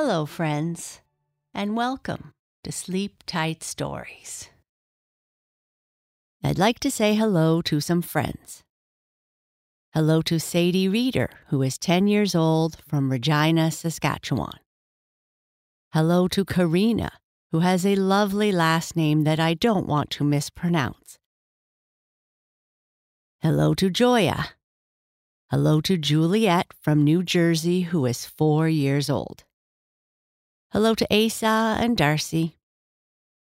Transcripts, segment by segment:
Hello, friends, and welcome to Sleep Tight Stories. I'd like to say hello to some friends. Hello to Sadie Reeder, who is 10 years old from Regina, Saskatchewan. Hello to Karina, who has a lovely last name that I don't want to mispronounce. Hello to Joya. Hello to Juliet from New Jersey, who is four years old. Hello to Asa and Darcy.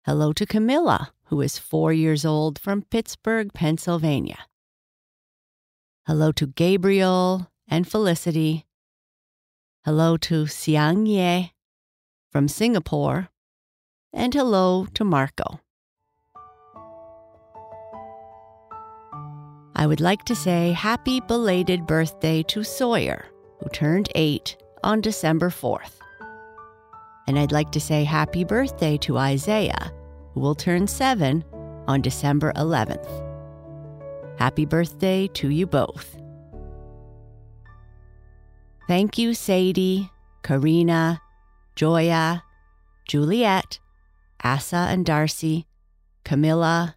Hello to Camilla, who is four years old from Pittsburgh, Pennsylvania. Hello to Gabriel and Felicity. Hello to Xiang Ye from Singapore. And hello to Marco. I would like to say happy belated birthday to Sawyer, who turned eight on December 4th. And I'd like to say happy birthday to Isaiah, who will turn seven on December 11th. Happy birthday to you both. Thank you, Sadie, Karina, Joya, Juliet, Asa and Darcy, Camilla,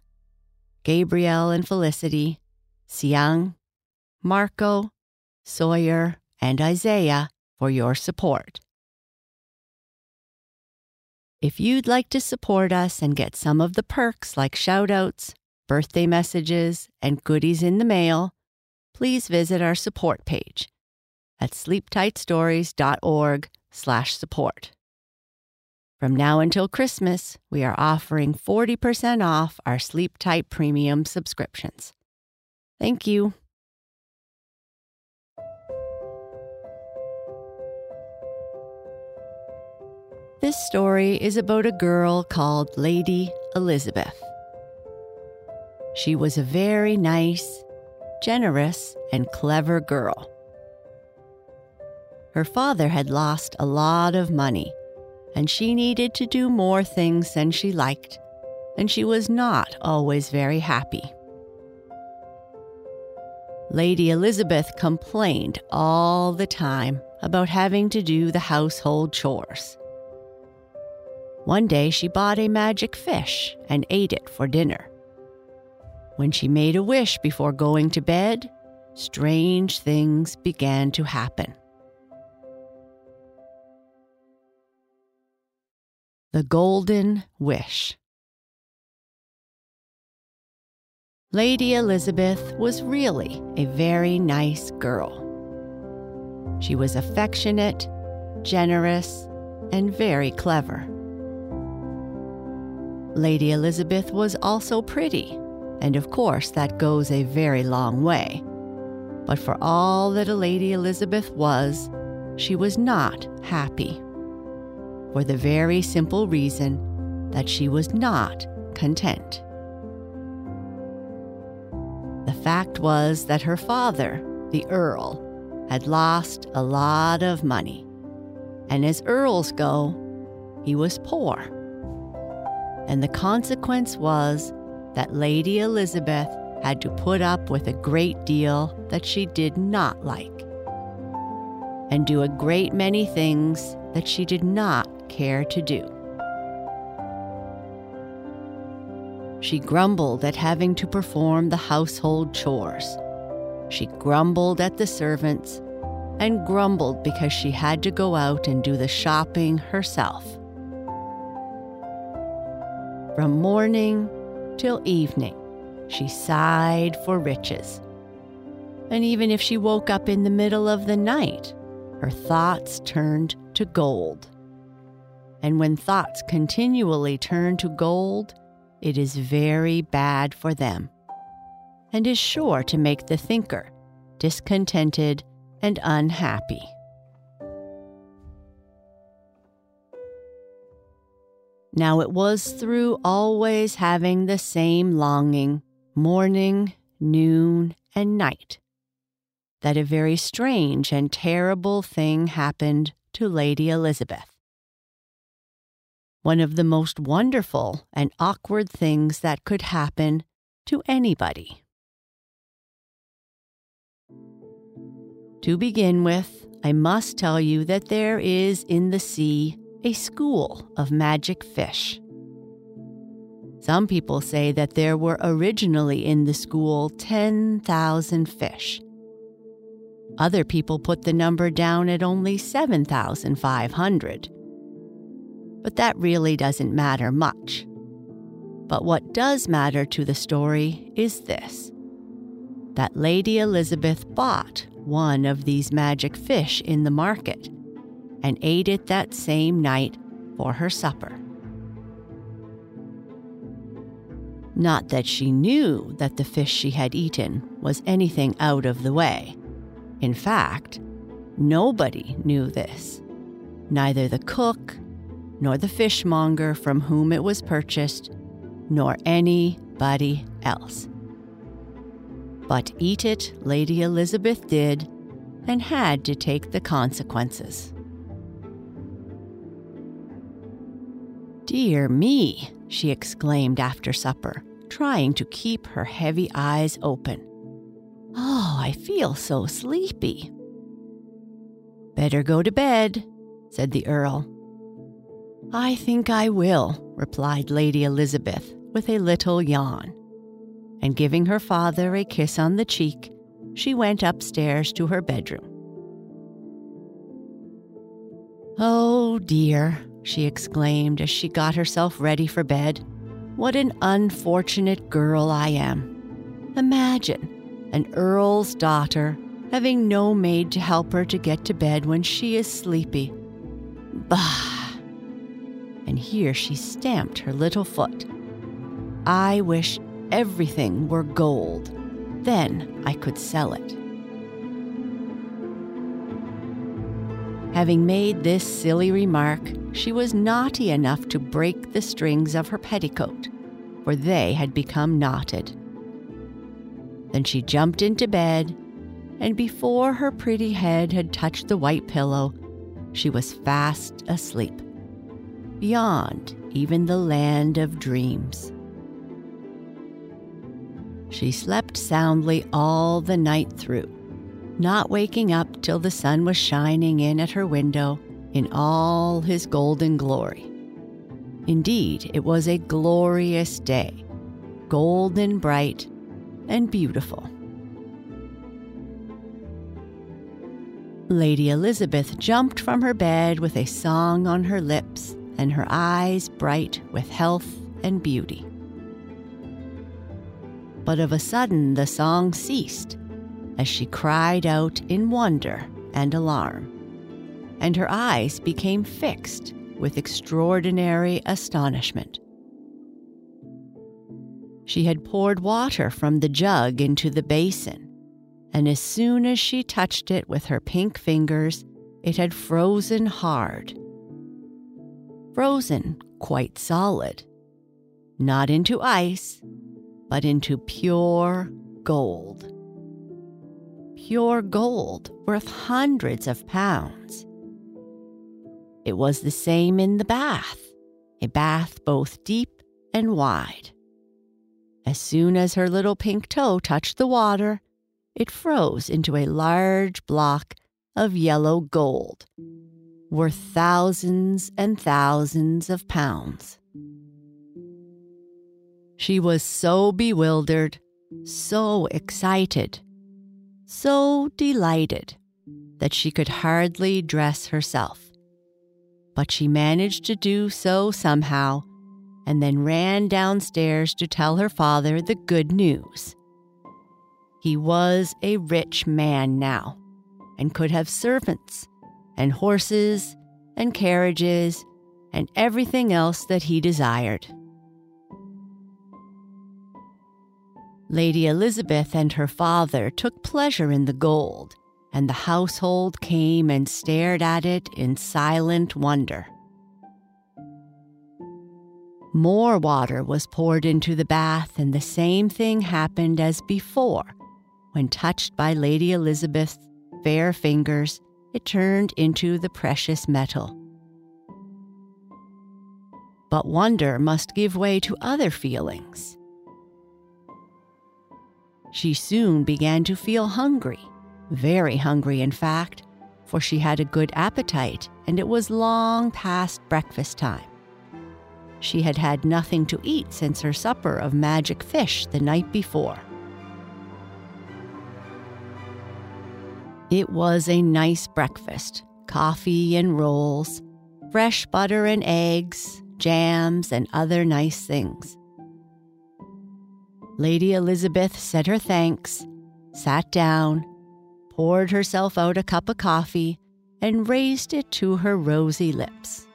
Gabriel and Felicity, Siang, Marco, Sawyer, and Isaiah for your support. If you'd like to support us and get some of the perks like shoutouts, birthday messages, and goodies in the mail, please visit our support page at sleeptightstories.org slash support. From now until Christmas, we are offering 40% off our Sleep Tight Premium subscriptions. Thank you. This story is about a girl called Lady Elizabeth. She was a very nice, generous, and clever girl. Her father had lost a lot of money, and she needed to do more things than she liked, and she was not always very happy. Lady Elizabeth complained all the time about having to do the household chores. One day she bought a magic fish and ate it for dinner. When she made a wish before going to bed, strange things began to happen. The Golden Wish. Lady Elizabeth was really a very nice girl. She was affectionate, generous, and very clever. Lady Elizabeth was also pretty, and of course, that goes a very long way. But for all that a Lady Elizabeth was, she was not happy. For the very simple reason that she was not content. The fact was that her father, the Earl, had lost a lot of money. And as Earls go, he was poor and the consequence was that Lady Elizabeth had to put up with a great deal that she did not like, and do a great many things that she did not care to do. She grumbled at having to perform the household chores. She grumbled at the servants and grumbled because she had to go out and do the shopping herself. From morning till evening, she sighed for riches. And even if she woke up in the middle of the night, her thoughts turned to gold. And when thoughts continually turn to gold, it is very bad for them. and is sure to make the thinker discontented and unhappy. Now it was through always having the same longing, morning, noon, and night, that a very strange and terrible thing happened to Lady Elizabeth. One of the most wonderful and awkward things that could happen to anybody. To begin with, I must tell you that there is in the sea a school of magic fish. Some people say that there were originally in the school 10,000 fish. Other people put the number down at only 7,500. But that really doesn't matter much. But what does matter to the story is this that Lady Elizabeth bought one of these magic fish in the market and ate it that same night for her supper. Not that she knew that the fish she had eaten was anything out of the way. In fact, nobody knew this. Neither the cook, nor the fishmonger from whom it was purchased, nor anybody else. But eat it Lady Elizabeth did and had to take the consequences. Dear me, she exclaimed after supper, trying to keep her heavy eyes open. Oh, I feel so sleepy. Better go to bed, said the Earl. I think I will, replied Lady Elizabeth with a little yawn. And giving her father a kiss on the cheek, she went upstairs to her bedroom. Oh dear, she exclaimed as she got herself ready for bed. What an unfortunate girl I am. Imagine an earl's daughter having no maid to help her to get to bed when she is sleepy. Bah! And here she stamped her little foot. I wish everything were gold. Then I could sell it. Having made this silly remark, she was naughty enough to break the strings of her petticoat, for they had become knotted. Then she jumped into bed, and before her pretty head had touched the white pillow, she was fast asleep, beyond even the land of dreams. She slept soundly all the night through not waking up till the sun was shining in at her window in all his golden glory. Indeed, it was a glorious day, golden bright and beautiful. Lady Elizabeth jumped from her bed with a song on her lips and her eyes bright with health and beauty. But of a sudden the song ceased as she cried out in wonder and alarm, and her eyes became fixed with extraordinary astonishment. She had poured water from the jug into the basin, and as soon as she touched it with her pink fingers, it had frozen hard. Frozen quite solid, not into ice, but into pure gold pure gold worth hundreds of pounds. It was the same in the bath, a bath both deep and wide. As soon as her little pink toe touched the water, it froze into a large block of yellow gold, worth thousands and thousands of pounds. She was so bewildered, so excited, so delighted that she could hardly dress herself. But she managed to do so somehow and then ran downstairs to tell her father the good news. He was a rich man now and could have servants and horses and carriages and everything else that he desired. Lady Elizabeth and her father took pleasure in the gold, and the household came and stared at it in silent wonder. More water was poured into the bath, and the same thing happened as before. When touched by Lady Elizabeth's fair fingers, it turned into the precious metal. But wonder must give way to other feelings. She soon began to feel hungry, very hungry, in fact, for she had a good appetite and it was long past breakfast time. She had had nothing to eat since her supper of magic fish the night before. It was a nice breakfast coffee and rolls, fresh butter and eggs, jams, and other nice things. Lady Elizabeth said her thanks, sat down, poured herself out a cup of coffee, and raised it to her rosy lips.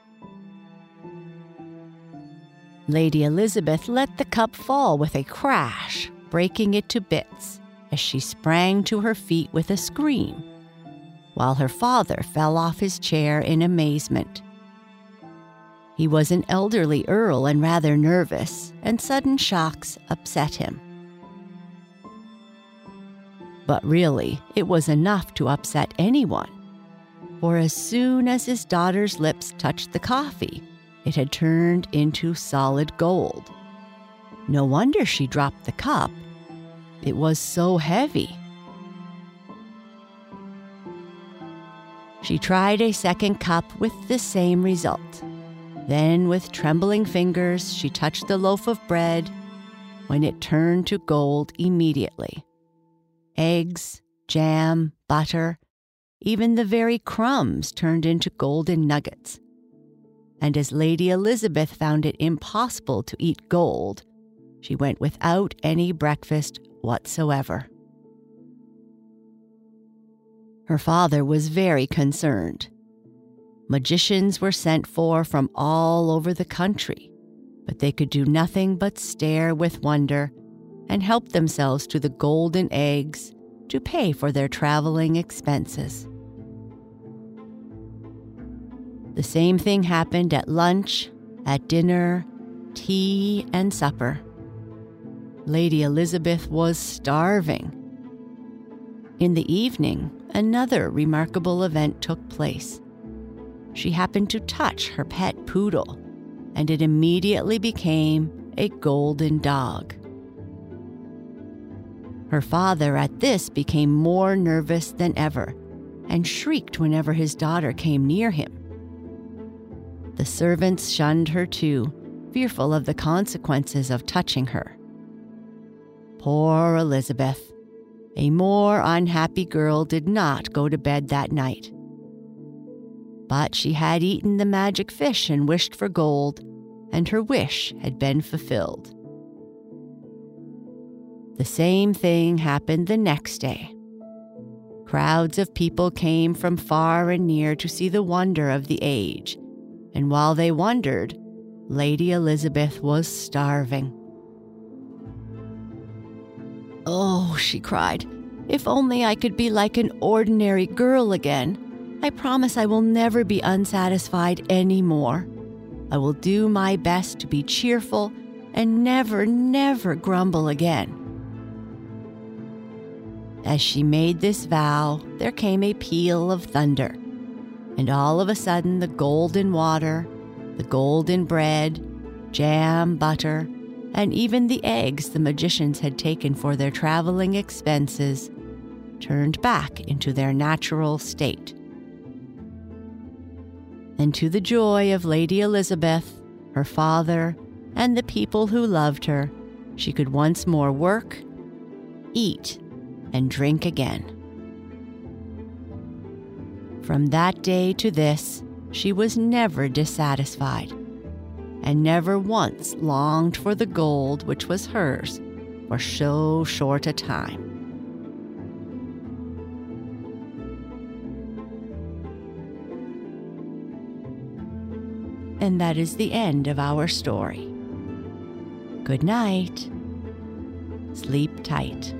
Lady Elizabeth let the cup fall with a crash, breaking it to bits as she sprang to her feet with a scream, while her father fell off his chair in amazement. He was an elderly earl and rather nervous, and sudden shocks upset him. But really, it was enough to upset anyone, for as soon as his daughter's lips touched the coffee, it had turned into solid gold. No wonder she dropped the cup. It was so heavy. She tried a second cup with the same result. Then, with trembling fingers, she touched the loaf of bread when it turned to gold immediately. Eggs, jam, butter, even the very crumbs turned into golden nuggets and as Lady Elizabeth found it impossible to eat gold, she went without any breakfast whatsoever. Her father was very concerned. Magicians were sent for from all over the country, but they could do nothing but stare with wonder and help themselves to the golden eggs to pay for their traveling expenses. The same thing happened at lunch, at dinner, tea, and supper. Lady Elizabeth was starving. In the evening, another remarkable event took place. She happened to touch her pet poodle, and it immediately became a golden dog. Her father at this became more nervous than ever and shrieked whenever his daughter came near him. The servants shunned her too, fearful of the consequences of touching her. Poor Elizabeth. A more unhappy girl did not go to bed that night. But she had eaten the magic fish and wished for gold, and her wish had been fulfilled. The same thing happened the next day. Crowds of people came from far and near to see the wonder of the age and while they wondered, Lady Elizabeth was starving. Oh, she cried, if only I could be like an ordinary girl again. I promise I will never be unsatisfied any more. I will do my best to be cheerful and never, never grumble again. As she made this vow, there came a peal of thunder and all of a sudden the golden water, the golden bread, jam, butter, and even the eggs the magicians had taken for their traveling expenses turned back into their natural state. And to the joy of Lady Elizabeth, her father, and the people who loved her, she could once more work, eat, and drink again. From that day to this, she was never dissatisfied, and never once longed for the gold which was hers for so short a time. And that is the end of our story. Good night. Sleep tight.